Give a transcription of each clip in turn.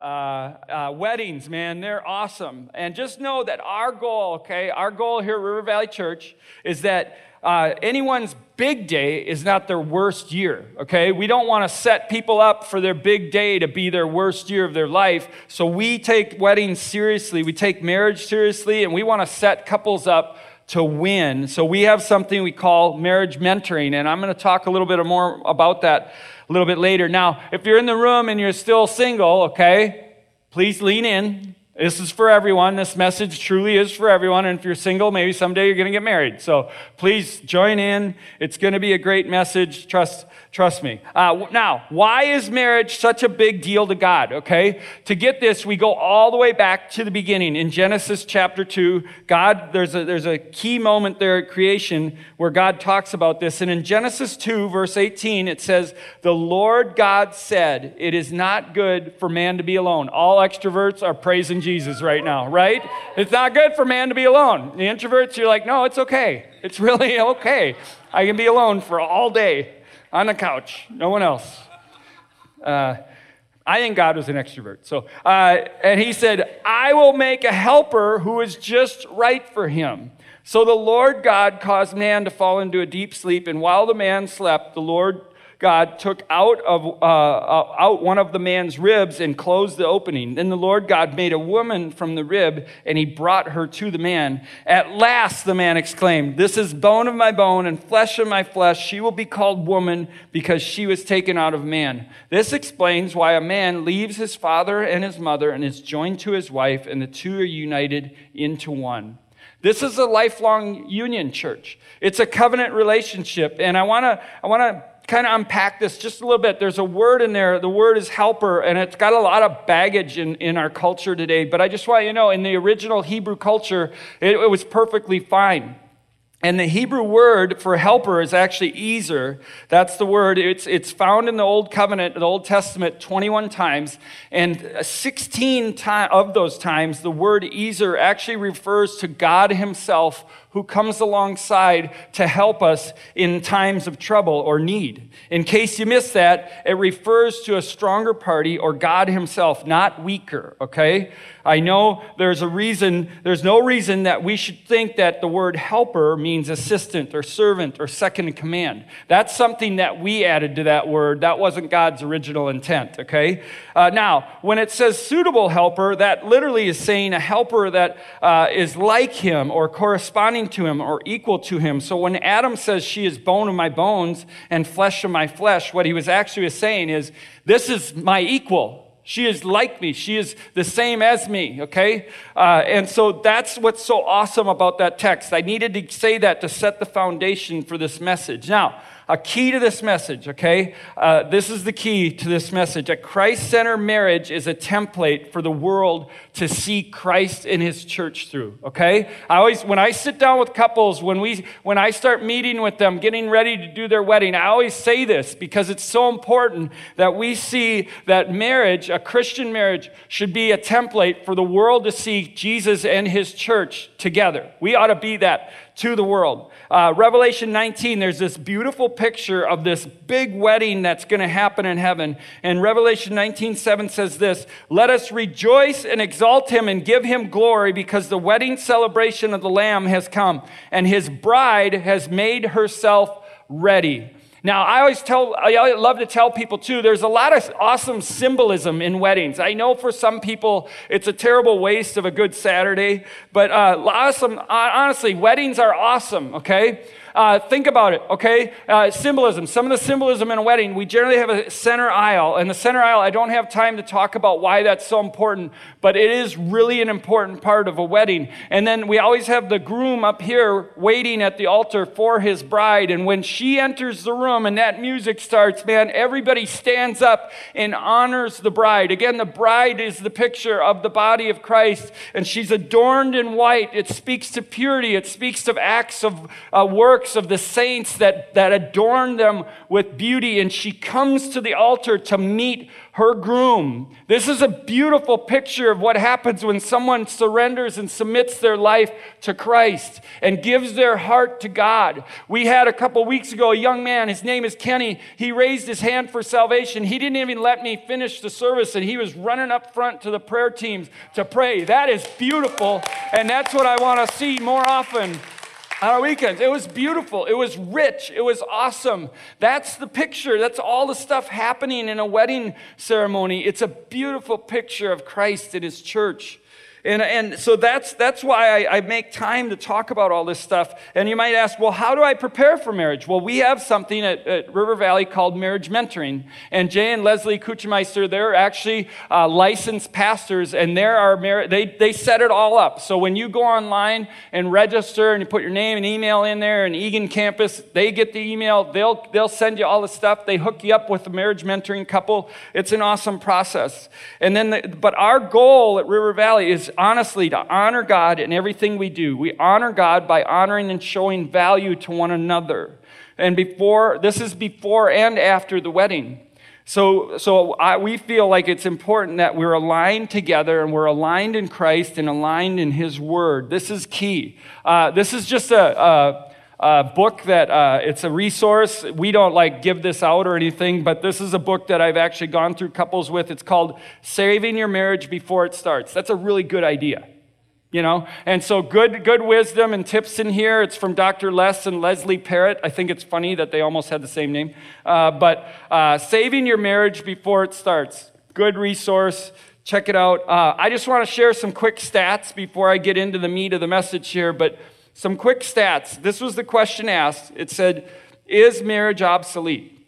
uh, uh, weddings, man, they're awesome. And just know that our goal, okay, our goal here at River Valley Church is that uh, anyone's big day is not their worst year, okay? We don't want to set people up for their big day to be their worst year of their life. So we take weddings seriously, we take marriage seriously, and we want to set couples up to win. So we have something we call marriage mentoring, and I'm going to talk a little bit more about that a little bit later. Now, if you're in the room and you're still single, okay, please lean in. This is for everyone. This message truly is for everyone. And if you're single, maybe someday you're going to get married. So please join in. It's going to be a great message. Trust, trust me. Uh, now, why is marriage such a big deal to God? Okay. To get this, we go all the way back to the beginning in Genesis chapter 2. God, there's a, there's a key moment there at creation where God talks about this. And in Genesis 2, verse 18, it says, The Lord God said, It is not good for man to be alone. All extroverts are praising right now, right? It's not good for man to be alone. The introverts, you're like, no, it's okay. It's really okay. I can be alone for all day on the couch, no one else. Uh, I think God was an extrovert. So, uh, and he said, I will make a helper who is just right for him. So the Lord God caused man to fall into a deep sleep, and while the man slept, the Lord God took out of uh, uh, out one of the man's ribs and closed the opening. Then the Lord God made a woman from the rib, and he brought her to the man. At last, the man exclaimed, "This is bone of my bone and flesh of my flesh. She will be called woman because she was taken out of man." This explains why a man leaves his father and his mother and is joined to his wife, and the two are united into one. This is a lifelong union, church. It's a covenant relationship, and I want to I want to kind of unpack this just a little bit. There's a word in there. The word is helper, and it's got a lot of baggage in, in our culture today. But I just want you to know, in the original Hebrew culture, it, it was perfectly fine. And the Hebrew word for helper is actually Ezer. That's the word. It's, it's found in the Old Covenant, the Old Testament, 21 times. And 16 time, of those times, the word Ezer actually refers to God Himself who comes alongside to help us in times of trouble or need. In case you missed that, it refers to a stronger party or God Himself, not weaker, okay? I know there's a reason, there's no reason that we should think that the word helper means assistant or servant or second in command. That's something that we added to that word. That wasn't God's original intent, okay? Uh, now, when it says suitable helper, that literally is saying a helper that uh, is like him or corresponding to him or equal to him. So when Adam says, She is bone of my bones and flesh of my flesh, what he was actually saying is, This is my equal. She is like me. She is the same as me, okay? Uh, and so that's what's so awesome about that text. I needed to say that to set the foundation for this message. Now, a key to this message, okay? Uh, this is the key to this message. A Christ centered marriage is a template for the world to see Christ in his church through, okay? I always, when I sit down with couples, when, we, when I start meeting with them, getting ready to do their wedding, I always say this because it's so important that we see that marriage, a Christian marriage, should be a template for the world to see Jesus and his church together. We ought to be that to the world. Uh, Revelation 19, there's this beautiful picture of this big wedding that's going to happen in heaven. And Revelation 19, 7 says this Let us rejoice and exalt him and give him glory because the wedding celebration of the Lamb has come, and his bride has made herself ready. Now, I always tell, I love to tell people too, there's a lot of awesome symbolism in weddings. I know for some people it's a terrible waste of a good Saturday, but uh, awesome, honestly, weddings are awesome, okay? Uh, think about it, okay? Uh, symbolism. Some of the symbolism in a wedding, we generally have a center aisle. And the center aisle, I don't have time to talk about why that's so important, but it is really an important part of a wedding. And then we always have the groom up here waiting at the altar for his bride. And when she enters the room and that music starts, man, everybody stands up and honors the bride. Again, the bride is the picture of the body of Christ, and she's adorned in white. It speaks to purity, it speaks of acts of uh, works works of the saints that, that adorn them with beauty, and she comes to the altar to meet her groom. This is a beautiful picture of what happens when someone surrenders and submits their life to Christ and gives their heart to God. We had a couple weeks ago a young man, his name is Kenny. He raised his hand for salvation. He didn't even let me finish the service, and he was running up front to the prayer teams to pray. That is beautiful, and that's what I want to see more often on our weekends. It was beautiful. It was rich. It was awesome. That's the picture. That's all the stuff happening in a wedding ceremony. It's a beautiful picture of Christ and his church. And, and so that's, that's why I, I, make time to talk about all this stuff. And you might ask, well, how do I prepare for marriage? Well, we have something at, at River Valley called marriage mentoring. And Jay and Leslie Kuchmeister, they're actually uh, licensed pastors, and there are mar- they, they set it all up. So when you go online and register and you put your name and email in there, and Eagan Campus, they get the email, they'll, they'll send you all the stuff. They hook you up with a marriage mentoring couple. It's an awesome process. And then, the, but our goal at River Valley is honestly to honor God in everything we do. We honor God by honoring and showing value to one another. And before, this is before and after the wedding. So, so I, we feel like it's important that we're aligned together and we're aligned in Christ and aligned in His Word. This is key. Uh, this is just a, a, a book that uh, it's a resource. We don't like give this out or anything, but this is a book that I've actually gone through couples with. It's called Saving Your Marriage Before It Starts. That's a really good idea. You know, and so good, good wisdom and tips in here. It's from Dr. Les and Leslie Parrott. I think it's funny that they almost had the same name. Uh, but uh, saving your marriage before it starts. Good resource. Check it out. Uh, I just want to share some quick stats before I get into the meat of the message here. But some quick stats. This was the question asked. It said, Is marriage obsolete?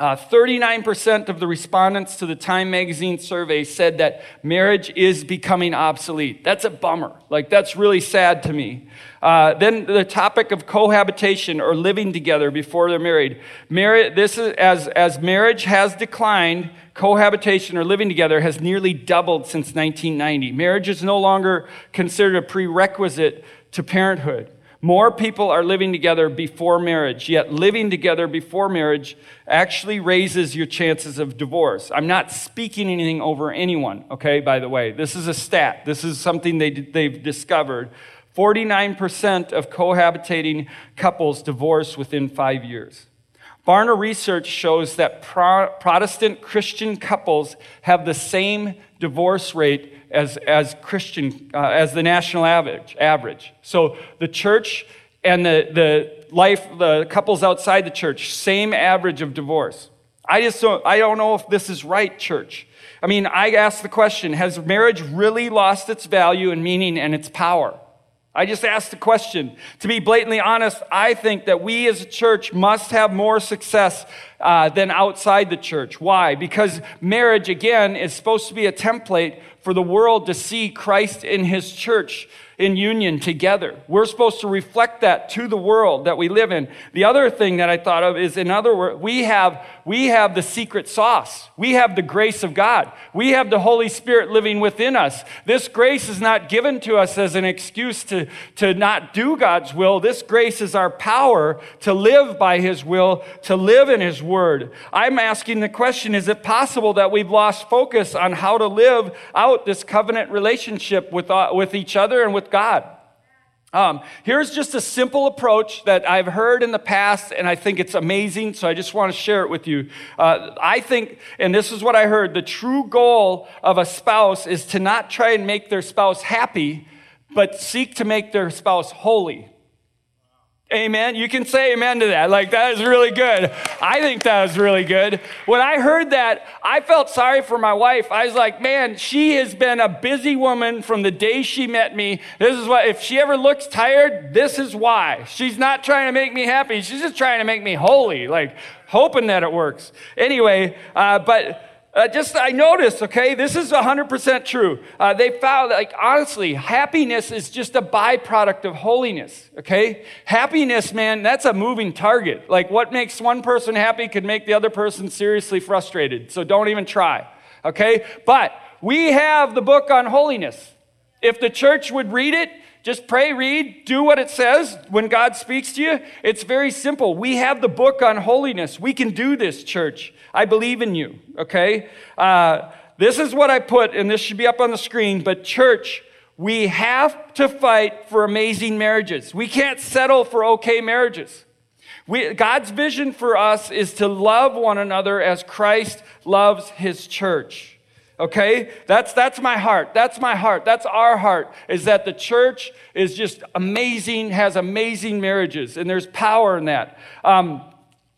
Uh, 39% of the respondents to the Time magazine survey said that marriage is becoming obsolete. That's a bummer. Like, that's really sad to me. Uh, then the topic of cohabitation or living together before they're married. Marriage, this is, as, as marriage has declined, cohabitation or living together has nearly doubled since 1990. Marriage is no longer considered a prerequisite to parenthood. More people are living together before marriage, yet living together before marriage actually raises your chances of divorce. I'm not speaking anything over anyone, okay, by the way. This is a stat, this is something they, they've discovered. 49% of cohabitating couples divorce within five years. Barna research shows that Pro- Protestant Christian couples have the same divorce rate as, as Christian, uh, as the national average, average. So the church and the, the life, the couples outside the church, same average of divorce. I just don't, I don't know if this is right, church. I mean, I ask the question, has marriage really lost its value and meaning and its power? I just asked the question. To be blatantly honest, I think that we as a church must have more success uh, than outside the church. Why? Because marriage, again, is supposed to be a template for the world to see Christ in his church in union together. We're supposed to reflect that to the world that we live in. The other thing that I thought of is, in other words, we have, we have the secret sauce. We have the grace of God. We have the Holy Spirit living within us. This grace is not given to us as an excuse to, to not do God's will. This grace is our power to live by His will, to live in His word. I'm asking the question, is it possible that we've lost focus on how to live out this covenant relationship with, uh, with each other and with God. Um, here's just a simple approach that I've heard in the past, and I think it's amazing, so I just want to share it with you. Uh, I think, and this is what I heard the true goal of a spouse is to not try and make their spouse happy, but seek to make their spouse holy. Amen. You can say amen to that. Like, that is really good. I think that was really good. When I heard that, I felt sorry for my wife. I was like, man, she has been a busy woman from the day she met me. This is what, if she ever looks tired, this is why. She's not trying to make me happy. She's just trying to make me holy, like, hoping that it works. Anyway, uh, but, uh, just I noticed, okay, this is 100% true. Uh, they found, like, honestly, happiness is just a byproduct of holiness, okay? Happiness, man, that's a moving target. Like, what makes one person happy could make the other person seriously frustrated. So don't even try, okay? But we have the book on holiness. If the church would read it, just pray, read, do what it says when God speaks to you. It's very simple. We have the book on holiness. We can do this, church. I believe in you, okay? Uh, this is what I put, and this should be up on the screen, but church, we have to fight for amazing marriages. We can't settle for okay marriages. We, God's vision for us is to love one another as Christ loves his church. Okay? That's, that's my heart. That's my heart. That's our heart, is that the church is just amazing, has amazing marriages, and there's power in that. Um,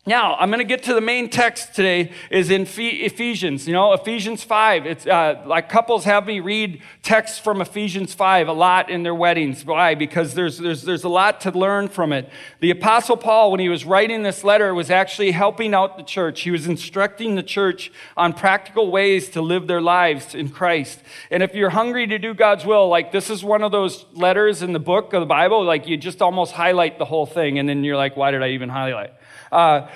now, I'm going to get to the main text today is in Ephesians. You know, Ephesians 5. It's uh, like couples have me read texts from Ephesians 5 a lot in their weddings. Why? Because there's, there's, there's a lot to learn from it. The Apostle Paul, when he was writing this letter, was actually helping out the church. He was instructing the church on practical ways to live their lives in Christ. And if you're hungry to do God's will, like this is one of those letters in the book of the Bible, like you just almost highlight the whole thing, and then you're like, why did I even highlight? Uh,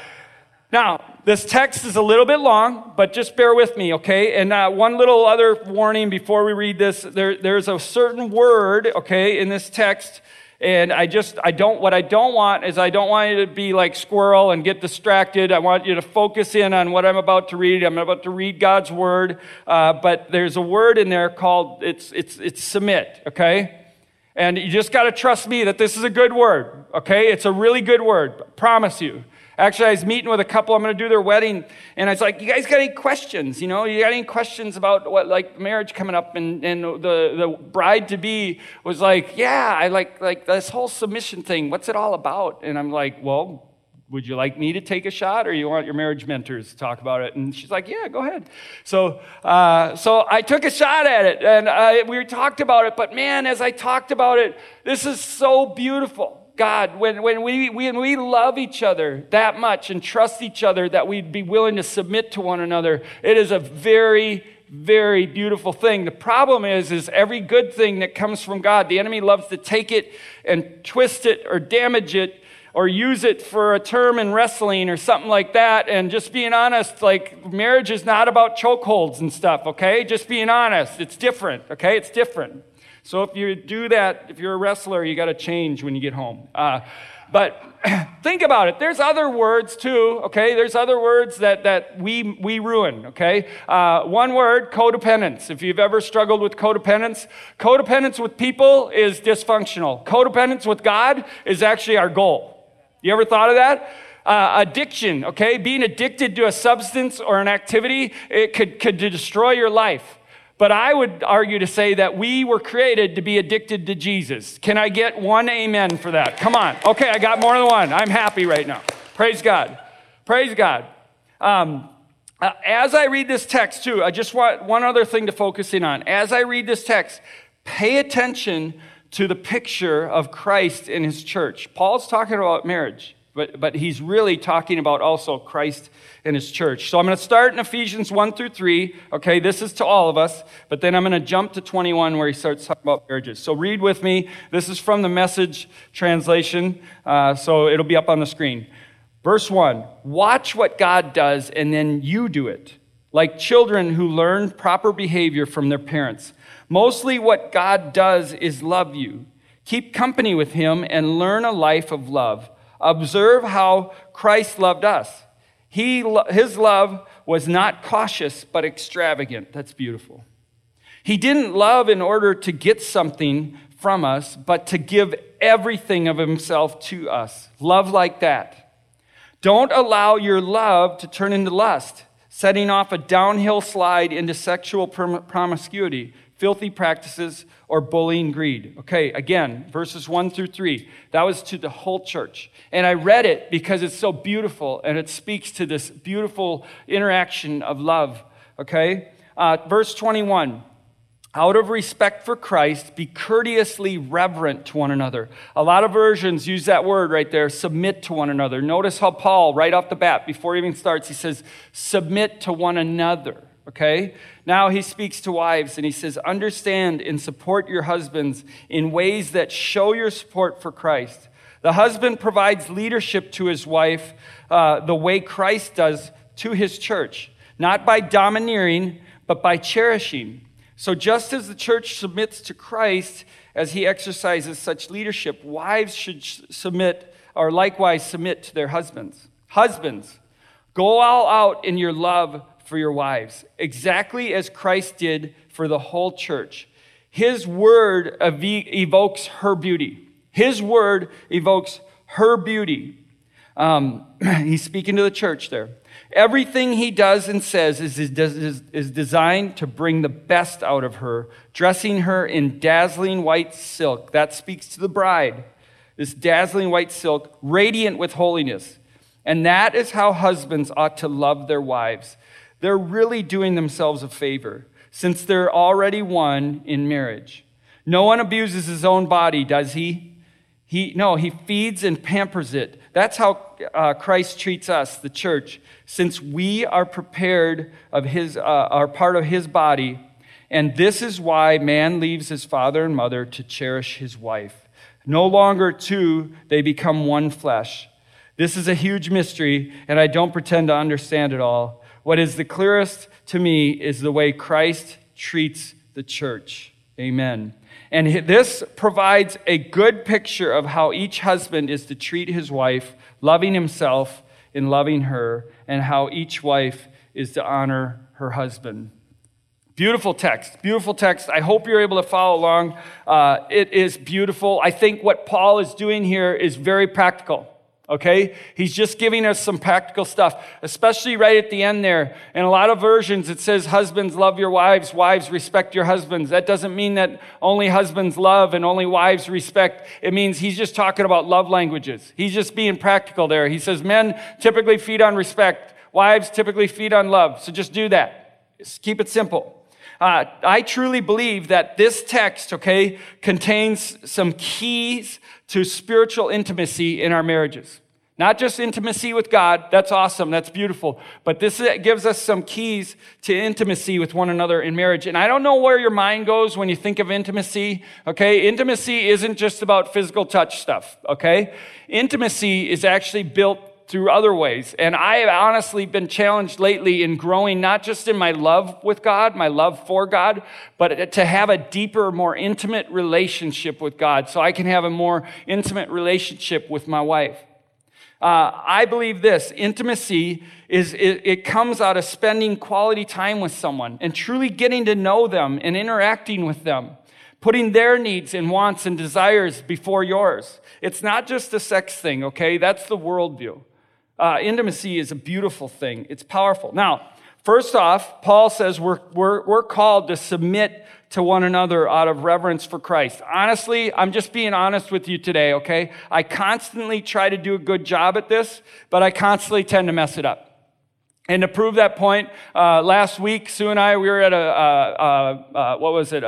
now, this text is a little bit long, but just bear with me, okay? And uh, one little other warning before we read this there, there's a certain word, okay, in this text. And I just, I don't, what I don't want is I don't want you to be like squirrel and get distracted. I want you to focus in on what I'm about to read. I'm about to read God's word. Uh, but there's a word in there called, it's, it's, it's submit, okay? And you just got to trust me that this is a good word, okay? It's a really good word, I promise you. Actually, I was meeting with a couple. I'm going to do their wedding, and I was like, "You guys got any questions? You know, you got any questions about what like marriage coming up?" And and the the bride to be was like, "Yeah, I like like this whole submission thing. What's it all about?" And I'm like, "Well." Would you like me to take a shot, or you want your marriage mentors to talk about it? And she's like, "Yeah, go ahead." So, uh, so I took a shot at it, and we talked about it. But man, as I talked about it, this is so beautiful God, when, when, we, when we love each other that much and trust each other that we'd be willing to submit to one another, it is a very, very beautiful thing. The problem is, is every good thing that comes from God, the enemy loves to take it and twist it or damage it or use it for a term in wrestling or something like that. And just being honest, like marriage is not about chokeholds and stuff, okay? Just being honest. It's different, okay? It's different. So if you do that, if you're a wrestler, you got to change when you get home. Uh, but think about it. There's other words too, okay? There's other words that, that we, we ruin, okay? Uh, one word, codependence. If you've ever struggled with codependence, codependence with people is dysfunctional. Codependence with God is actually our goal. You ever thought of that? Uh, addiction, okay? Being addicted to a substance or an activity, it could, could destroy your life. But I would argue to say that we were created to be addicted to Jesus. Can I get one amen for that? Come on. Okay, I got more than one. I'm happy right now. Praise God. Praise God. Um, uh, as I read this text, too, I just want one other thing to focus in on. As I read this text, pay attention to the picture of Christ in his church. Paul's talking about marriage, but, but he's really talking about also Christ and his church. So I'm going to start in Ephesians 1 through 3. Okay, this is to all of us, but then I'm going to jump to 21 where he starts talking about marriages. So read with me. This is from the message translation, uh, so it'll be up on the screen. Verse 1 Watch what God does, and then you do it, like children who learn proper behavior from their parents. Mostly what God does is love you. Keep company with him and learn a life of love. Observe how Christ loved us he, his love was not cautious, but extravagant. That's beautiful. He didn't love in order to get something from us, but to give everything of himself to us. Love like that. Don't allow your love to turn into lust, setting off a downhill slide into sexual promiscuity filthy practices, or bullying greed. Okay, again, verses 1 through 3. That was to the whole church. And I read it because it's so beautiful and it speaks to this beautiful interaction of love. Okay, uh, verse 21. Out of respect for Christ, be courteously reverent to one another. A lot of versions use that word right there, submit to one another. Notice how Paul, right off the bat, before he even starts, he says, submit to one another okay? Now he speaks to wives and he says, Understand and support your husbands in ways that show your support for Christ. The husband provides leadership to his wife uh, the way Christ does to his church, not by domineering, but by cherishing. So, just as the church submits to Christ as he exercises such leadership, wives should submit or likewise submit to their husbands. Husbands, go all out in your love for your wives, exactly as Christ did for the whole church. His word evokes her beauty. His word evokes her beauty. Um, he's speaking to the church there. Everything he does and says is, is, is designed to bring the best out of her, dressing her in dazzling white silk. That speaks to the bride. This dazzling white silk, radiant with holiness. And that is how husbands ought to love their wives. They're really doing themselves a favor since they're already one in marriage. No one abuses his own body, does he? He, no, he feeds and pampers it. That's how uh, Christ treats us, the church, since we are prepared of his, uh, are part of his body. And this is why man leaves his father and mother to cherish his wife. No longer two, they become one flesh. This is a huge mystery, and I don't pretend to understand it all. What is the clearest to me is the way Christ treats the church. Amen. And this provides a good picture of how each husband is to treat his wife, loving himself in loving her, and how each wife is to honor her husband. Beautiful text, beautiful text. I hope you're able to follow along. Uh, it is beautiful. I think what Paul is doing here is very practical. Okay? He's just giving us some practical stuff, especially right at the end there. In a lot of versions, it says, Husbands, love your wives, wives, respect your husbands. That doesn't mean that only husbands love and only wives respect. It means he's just talking about love languages. He's just being practical there. He says, Men typically feed on respect, wives typically feed on love. So just do that. Just keep it simple. Uh, I truly believe that this text, okay, contains some keys to spiritual intimacy in our marriages. Not just intimacy with God, that's awesome, that's beautiful, but this gives us some keys to intimacy with one another in marriage. And I don't know where your mind goes when you think of intimacy, okay? Intimacy isn't just about physical touch stuff, okay? Intimacy is actually built through other ways. And I have honestly been challenged lately in growing not just in my love with God, my love for God, but to have a deeper, more intimate relationship with God so I can have a more intimate relationship with my wife. Uh, I believe this intimacy is it, it comes out of spending quality time with someone and truly getting to know them and interacting with them putting their needs and wants and desires before yours. It's not just a sex thing, okay? That's the worldview. Uh, intimacy is a beautiful thing, it's powerful. Now, first off, Paul says we're, we're, we're called to submit to one another out of reverence for Christ. Honestly, I'm just being honest with you today, okay? I constantly try to do a good job at this, but I constantly tend to mess it up. And to prove that point, uh, last week, Sue and I, we were at a, uh, uh, uh what was it,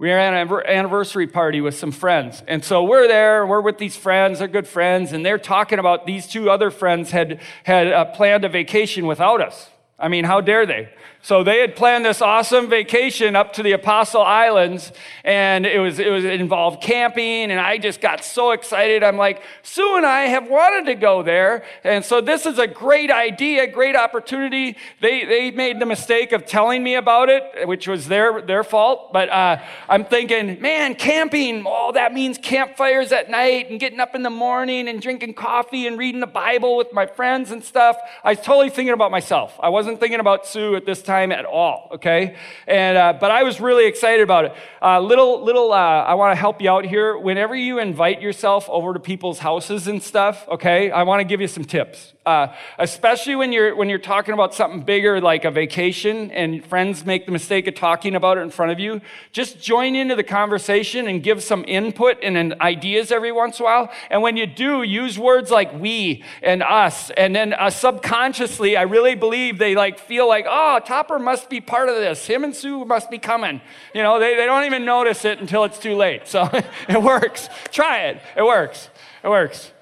we were at an anniversary party with some friends. And so we're there, we're with these friends, they're good friends, and they're talking about these two other friends had, had uh, planned a vacation without us. I mean, how dare they? So they had planned this awesome vacation up to the Apostle Islands, and it was it was it involved camping, and I just got so excited. I'm like, Sue and I have wanted to go there, and so this is a great idea, great opportunity. They they made the mistake of telling me about it, which was their their fault. But uh, I'm thinking, man, camping, oh, that means campfires at night and getting up in the morning and drinking coffee and reading the Bible with my friends and stuff. I was totally thinking about myself. I wasn't thinking about Sue at this time time at all, okay? And, uh, but I was really excited about it. Uh, little, little, uh, I want to help you out here. Whenever you invite yourself over to people's houses and stuff, okay, I want to give you some tips. Uh, especially when you're when you're talking about something bigger like a vacation and friends make the mistake of talking about it in front of you just join into the conversation and give some input and ideas every once in a while. And when you do use words like we and us. And then uh, subconsciously i really believe they like feel like oh Topper must be part of this. Him and Sue must be coming. You know they, they don't even notice it until it's too late. So it works. Try it. It works. It works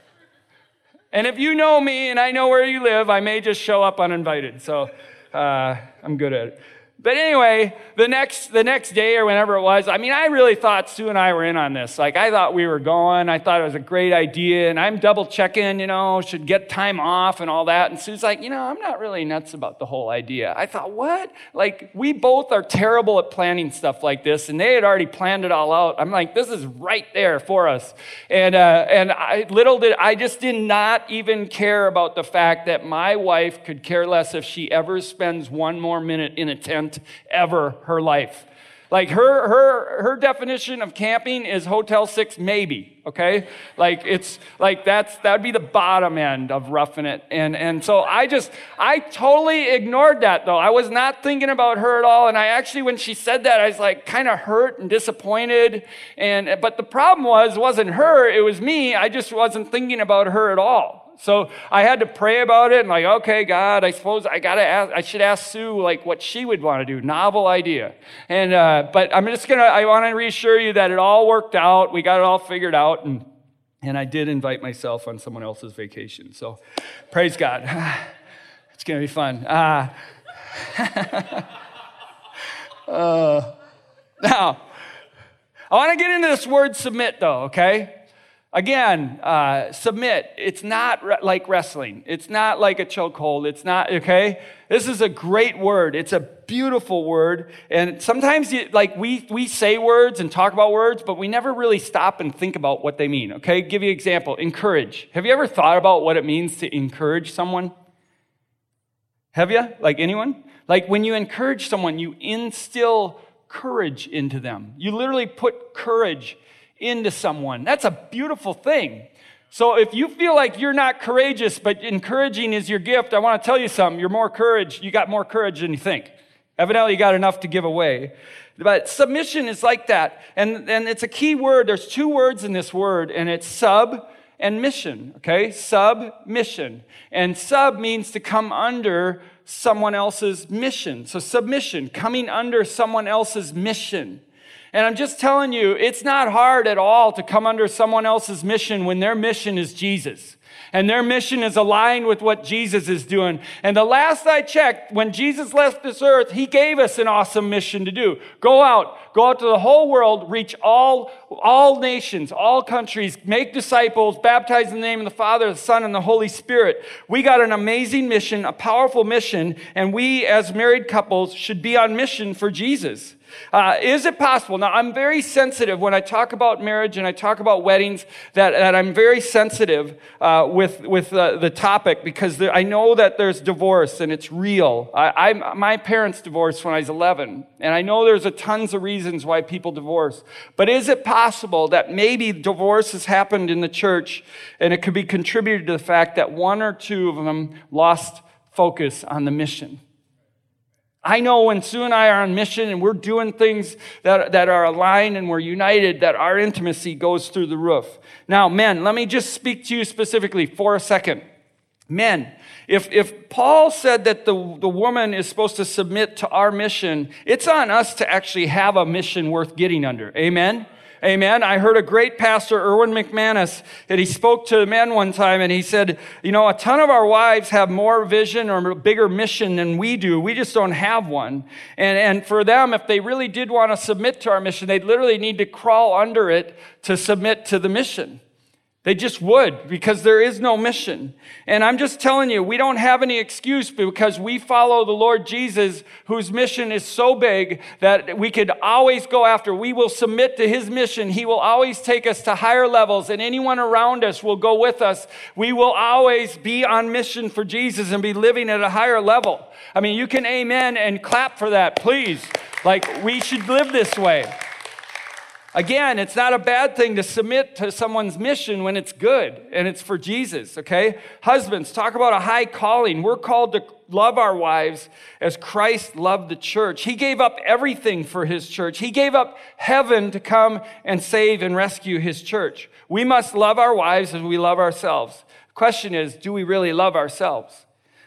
and if you know me and I know where you live, I may just show up uninvited. So uh, I'm good at it. But anyway, the next the next day or whenever it was, I mean, I really thought Sue and I were in on this. Like I thought we were going. I thought it was a great idea, and I'm double checking, you know, should get time off and all that. And Sue's like, you know, I'm not really nuts about the whole idea. I thought, what? Like we both are terrible at planning stuff like this, and they had already planned it all out. I'm like, this is right there for us. And uh, and I little did I just did not even care about the fact that my wife could care less if she ever spends one more minute in a tent ever her life. Like her, her, her definition of camping is Hotel Six, maybe. Okay, like it's like that's that'd be the bottom end of roughing it. And and so I just I totally ignored that though. I was not thinking about her at all. And I actually, when she said that, I was like kind of hurt and disappointed. And but the problem was wasn't her, it was me. I just wasn't thinking about her at all. So I had to pray about it and like, okay, God, I suppose I gotta ask, I should ask Sue like what she would want to do. Novel idea. And, uh, but I'm just gonna, I want to reassure you that it all worked out. We got it all figured out. And, and I did invite myself on someone else's vacation. So praise God. it's gonna be fun. Uh, uh, now, I want to get into this word submit though, okay? Again, uh, submit. It's not re- like wrestling. It's not like a chokehold. It's not, okay? This is a great word. It's a beautiful word. And sometimes, you, like, we, we say words and talk about words, but we never really stop and think about what they mean, okay? Give you an example encourage. Have you ever thought about what it means to encourage someone? Have you? Like anyone? Like, when you encourage someone, you instill courage into them. You literally put courage into someone. That's a beautiful thing. So if you feel like you're not courageous, but encouraging is your gift, I want to tell you something. You're more courage. You got more courage than you think. Evidently, you got enough to give away. But submission is like that. And, and it's a key word. There's two words in this word, and it's sub and mission. Okay? Submission. And sub means to come under someone else's mission. So submission, coming under someone else's mission. And I'm just telling you, it's not hard at all to come under someone else's mission when their mission is Jesus. And their mission is aligned with what Jesus is doing. And the last I checked, when Jesus left this earth, he gave us an awesome mission to do. Go out, go out to the whole world, reach all, all nations, all countries, make disciples, baptize in the name of the Father, the Son, and the Holy Spirit. We got an amazing mission, a powerful mission, and we as married couples should be on mission for Jesus. Uh, is it possible? Now, I'm very sensitive when I talk about marriage and I talk about weddings, that, that I'm very sensitive uh, with, with uh, the topic because there, I know that there's divorce and it's real. I, I, my parents divorced when I was 11, and I know there's a tons of reasons why people divorce. But is it possible that maybe divorce has happened in the church and it could be contributed to the fact that one or two of them lost focus on the mission? I know when Sue and I are on mission and we're doing things that, that are aligned and we're united, that our intimacy goes through the roof. Now, men, let me just speak to you specifically for a second. Men, if, if Paul said that the, the woman is supposed to submit to our mission, it's on us to actually have a mission worth getting under. Amen? Amen. I heard a great pastor, Erwin McManus, that he spoke to men one time and he said, you know, a ton of our wives have more vision or bigger mission than we do. We just don't have one. And, and for them, if they really did want to submit to our mission, they'd literally need to crawl under it to submit to the mission. They just would because there is no mission. And I'm just telling you, we don't have any excuse because we follow the Lord Jesus, whose mission is so big that we could always go after. We will submit to his mission. He will always take us to higher levels, and anyone around us will go with us. We will always be on mission for Jesus and be living at a higher level. I mean, you can amen and clap for that, please. Like, we should live this way. Again, it's not a bad thing to submit to someone's mission when it's good and it's for Jesus, okay? Husbands, talk about a high calling. We're called to love our wives as Christ loved the church. He gave up everything for his church. He gave up heaven to come and save and rescue his church. We must love our wives as we love ourselves. The question is, do we really love ourselves?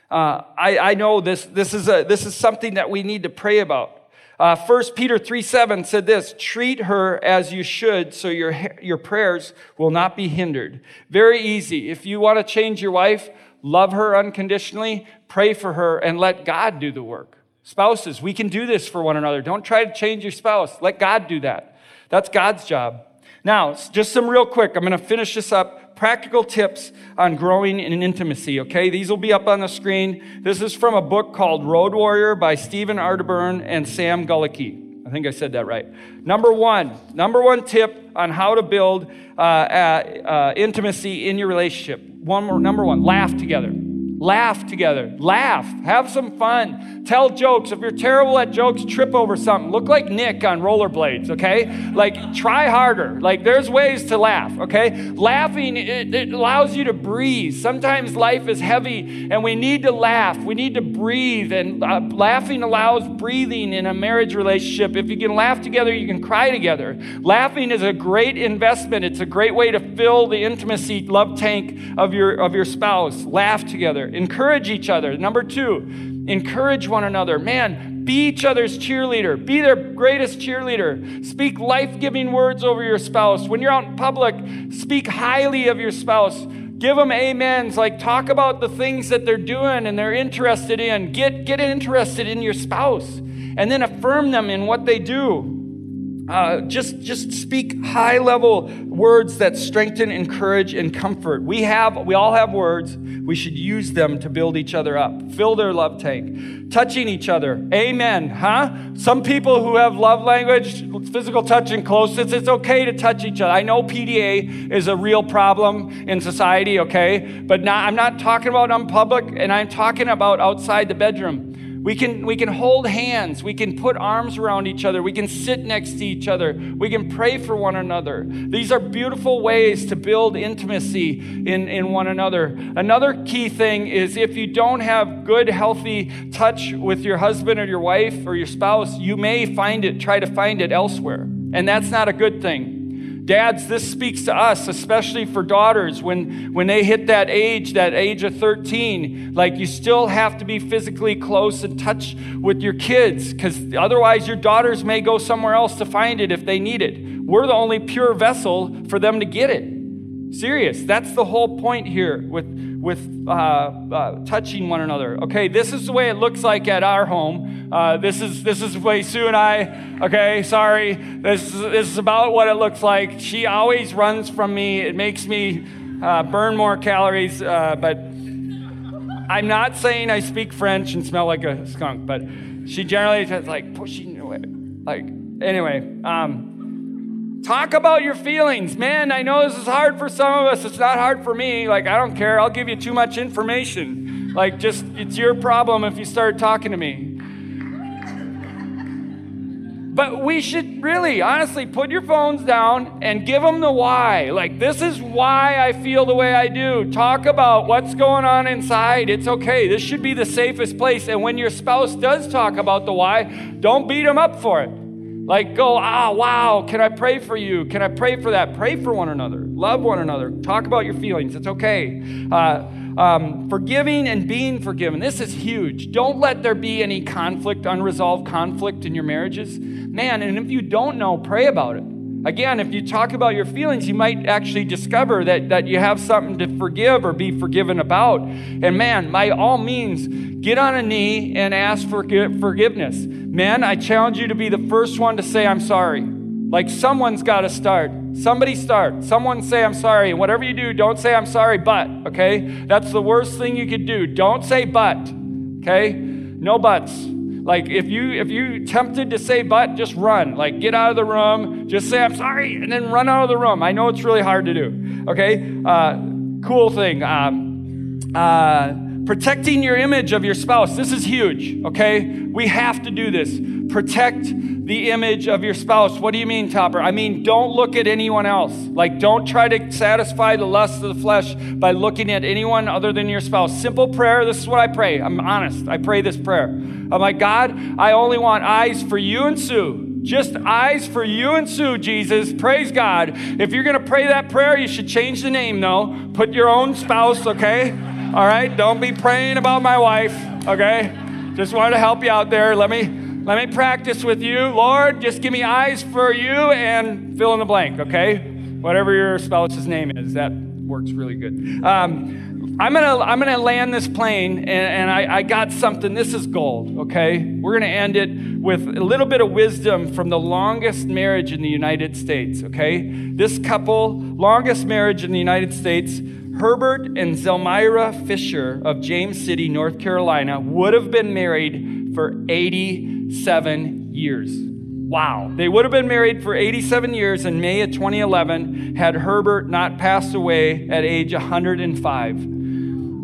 Uh, I, I know this, this, is a, this is something that we need to pray about. Uh, 1 Peter 3 7 said this treat her as you should so your, your prayers will not be hindered. Very easy. If you want to change your wife, love her unconditionally, pray for her, and let God do the work. Spouses, we can do this for one another. Don't try to change your spouse. Let God do that. That's God's job. Now, just some real quick, I'm going to finish this up. Practical tips on growing in intimacy, okay? These will be up on the screen. This is from a book called Road Warrior by Stephen Arterburn and Sam Gulicki. I think I said that right. Number one, number one tip on how to build uh, uh, intimacy in your relationship. One more, number one, laugh together. Laugh together. Laugh. Have some fun. Tell jokes. If you're terrible at jokes, trip over something. Look like Nick on rollerblades, okay? Like, try harder. Like, there's ways to laugh, okay? Laughing, it, it allows you to breathe. Sometimes life is heavy and we need to laugh. We need to breathe. And uh, laughing allows breathing in a marriage relationship. If you can laugh together, you can cry together. Laughing is a great investment. It's a great way to fill the intimacy love tank of your, of your spouse. Laugh together. Encourage each other. Number two, encourage one another. Man, be each other's cheerleader. Be their greatest cheerleader. Speak life giving words over your spouse. When you're out in public, speak highly of your spouse. Give them amens. Like, talk about the things that they're doing and they're interested in. Get, get interested in your spouse. And then affirm them in what they do. Uh, just, just speak high level words that strengthen, encourage, and comfort. We have, we all have words. We should use them to build each other up, fill their love tank, touching each other. Amen. Huh? Some people who have love language, physical touch and closeness, it's okay to touch each other. I know PDA is a real problem in society, okay? But not, I'm not talking about on public, and I'm talking about outside the bedroom. We can, we can hold hands. We can put arms around each other. We can sit next to each other. We can pray for one another. These are beautiful ways to build intimacy in, in one another. Another key thing is if you don't have good, healthy touch with your husband or your wife or your spouse, you may find it, try to find it elsewhere. And that's not a good thing. Dads, this speaks to us, especially for daughters when, when they hit that age, that age of 13. Like you still have to be physically close and touch with your kids because otherwise your daughters may go somewhere else to find it if they need it. We're the only pure vessel for them to get it. Serious. That's the whole point here with, with uh, uh, touching one another. Okay, this is the way it looks like at our home. Uh, this is this is the way Sue and I. Okay, sorry. This is, this is about what it looks like. She always runs from me. It makes me uh, burn more calories. Uh, but I'm not saying I speak French and smell like a skunk. But she generally is like pushing away. Like anyway. Um, Talk about your feelings. Man, I know this is hard for some of us. It's not hard for me. Like, I don't care. I'll give you too much information. Like, just, it's your problem if you start talking to me. But we should really, honestly, put your phones down and give them the why. Like, this is why I feel the way I do. Talk about what's going on inside. It's okay. This should be the safest place. And when your spouse does talk about the why, don't beat them up for it. Like, go, ah, wow, can I pray for you? Can I pray for that? Pray for one another. Love one another. Talk about your feelings. It's okay. Uh, um, forgiving and being forgiven. This is huge. Don't let there be any conflict, unresolved conflict in your marriages. Man, and if you don't know, pray about it. Again, if you talk about your feelings, you might actually discover that, that you have something to forgive or be forgiven about. And man, by all means, get on a knee and ask for forgiveness. Men, I challenge you to be the first one to say, I'm sorry. Like someone's got to start. Somebody start. Someone say, I'm sorry. And whatever you do, don't say, I'm sorry, but, okay? That's the worst thing you could do. Don't say, but, okay? No buts. Like if you if you tempted to say but, just run. Like get out of the room, just say I'm sorry, and then run out of the room. I know it's really hard to do. Okay, uh, cool thing. Um, uh, Protecting your image of your spouse. This is huge, okay? We have to do this. Protect the image of your spouse. What do you mean, Topper? I mean, don't look at anyone else. Like, don't try to satisfy the lust of the flesh by looking at anyone other than your spouse. Simple prayer. This is what I pray. I'm honest. I pray this prayer. I'm like, God, I only want eyes for you and Sue. Just eyes for you and Sue, Jesus. Praise God. If you're going to pray that prayer, you should change the name, though. Put your own spouse, okay? All right, don't be praying about my wife, okay? Just wanted to help you out there. Let me let me practice with you. Lord, just give me eyes for you and fill in the blank, okay? Whatever your spouse's name is, that works really good. Um, I'm gonna, I'm gonna land this plane and, and I, I got something. This is gold, okay? We're gonna end it with a little bit of wisdom from the longest marriage in the United States, okay? This couple, longest marriage in the United States, Herbert and Zelmira Fisher of James City, North Carolina, would have been married for 87 years. Wow. They would have been married for 87 years in May of 2011 had Herbert not passed away at age 105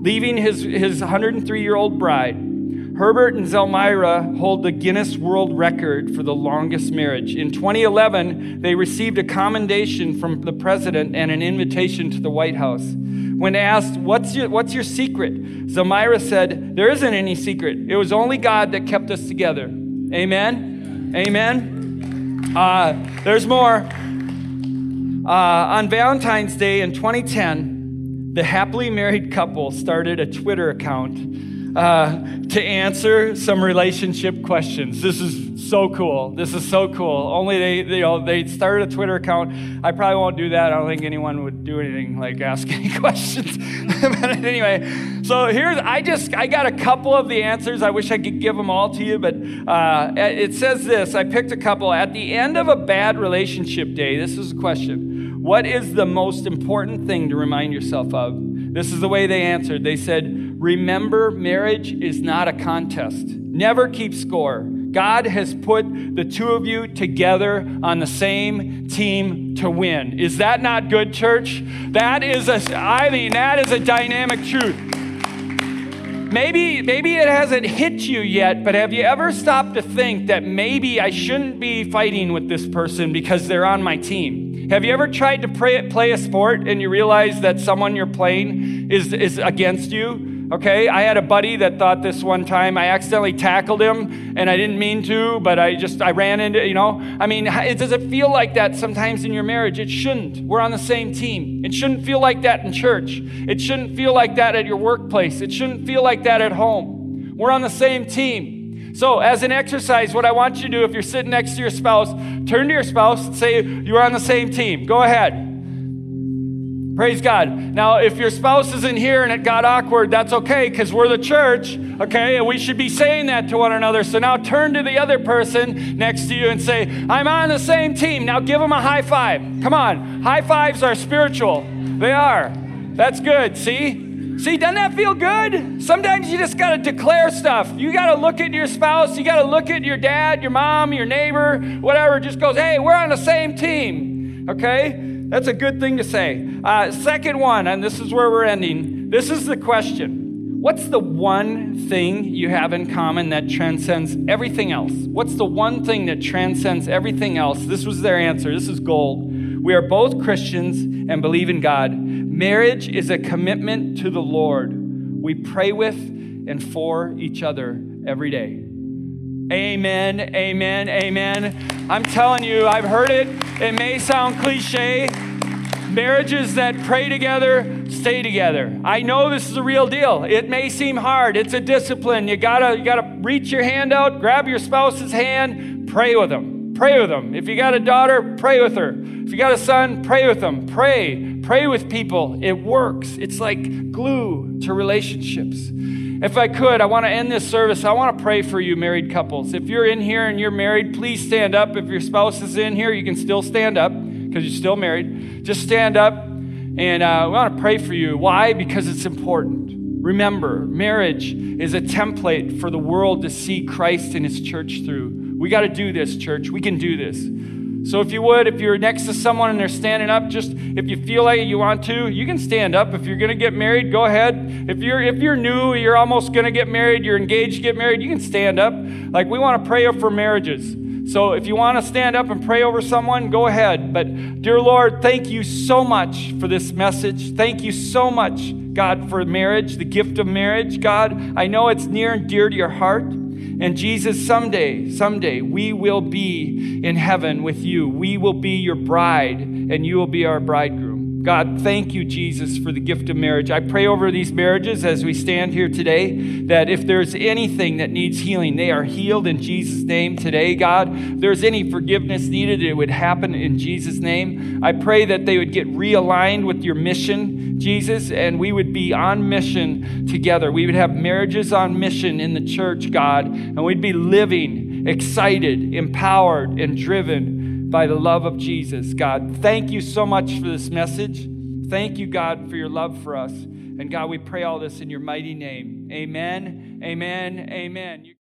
leaving his, his 103 year old bride. Herbert and Zelmira hold the Guinness World Record for the longest marriage. In 2011, they received a commendation from the president and an invitation to the White House. When asked, What's your, what's your secret? Zelmira said, There isn't any secret. It was only God that kept us together. Amen? Amen? Uh, there's more. Uh, on Valentine's Day in 2010, the happily married couple started a Twitter account uh, to answer some relationship questions. This is so cool. This is so cool. Only they, they, you know, they started a Twitter account. I probably won't do that. I don't think anyone would do anything like ask any questions. but anyway, so here's I just I got a couple of the answers. I wish I could give them all to you, but uh, it says this. I picked a couple at the end of a bad relationship day. This is a question. What is the most important thing to remind yourself of? This is the way they answered. They said, Remember, marriage is not a contest. Never keep score. God has put the two of you together on the same team to win. Is that not good, church? That is a, I mean, that is a dynamic truth. Maybe, maybe it hasn't hit you yet, but have you ever stopped to think that maybe I shouldn't be fighting with this person because they're on my team? Have you ever tried to play a sport and you realize that someone you're playing is, is against you? Okay, I had a buddy that thought this one time I accidentally tackled him and I didn't mean to, but I just I ran into, you know. I mean, does it feel like that sometimes in your marriage? It shouldn't. We're on the same team. It shouldn't feel like that in church. It shouldn't feel like that at your workplace. It shouldn't feel like that at home. We're on the same team. So, as an exercise, what I want you to do if you're sitting next to your spouse, turn to your spouse and say, You're on the same team. Go ahead. Praise God. Now, if your spouse isn't here and it got awkward, that's okay because we're the church, okay? And we should be saying that to one another. So now turn to the other person next to you and say, I'm on the same team. Now give them a high five. Come on. High fives are spiritual, they are. That's good. See? See, doesn't that feel good? Sometimes you just got to declare stuff. You got to look at your spouse, you got to look at your dad, your mom, your neighbor, whatever. Just goes, hey, we're on the same team. Okay? That's a good thing to say. Uh, second one, and this is where we're ending. This is the question What's the one thing you have in common that transcends everything else? What's the one thing that transcends everything else? This was their answer. This is gold. We are both Christians and believe in God. Marriage is a commitment to the Lord. We pray with and for each other every day. Amen, amen, amen. I'm telling you, I've heard it. It may sound cliche. Marriages that pray together stay together. I know this is a real deal. It may seem hard. It's a discipline. You gotta, you gotta reach your hand out, grab your spouse's hand, pray with them. Pray with them. If you got a daughter, pray with her. If you got a son, pray with them. Pray. Pray with people. It works. It's like glue to relationships. If I could, I want to end this service. I want to pray for you, married couples. If you're in here and you're married, please stand up. If your spouse is in here, you can still stand up because you're still married. Just stand up and uh, we want to pray for you. Why? Because it's important. Remember, marriage is a template for the world to see Christ and his church through. We got to do this, church. We can do this. So if you would, if you're next to someone and they're standing up, just if you feel like you want to, you can stand up. If you're going to get married, go ahead. If you're if you're new, you're almost going to get married, you're engaged to get married, you can stand up. Like we want to pray for marriages. So if you want to stand up and pray over someone, go ahead. But dear Lord, thank you so much for this message. Thank you so much, God, for marriage, the gift of marriage. God, I know it's near and dear to your heart. And Jesus, someday, someday, we will be in heaven with you. We will be your bride, and you will be our bridegroom. God, thank you, Jesus, for the gift of marriage. I pray over these marriages as we stand here today that if there's anything that needs healing, they are healed in Jesus' name today, God. If there's any forgiveness needed, it would happen in Jesus' name. I pray that they would get realigned with your mission, Jesus, and we would be on mission together. We would have marriages on mission in the church, God, and we'd be living excited, empowered, and driven by the love of Jesus, God. Thank you so much for this message. Thank you, God, for your love for us. And God, we pray all this in your mighty name. Amen, amen, amen.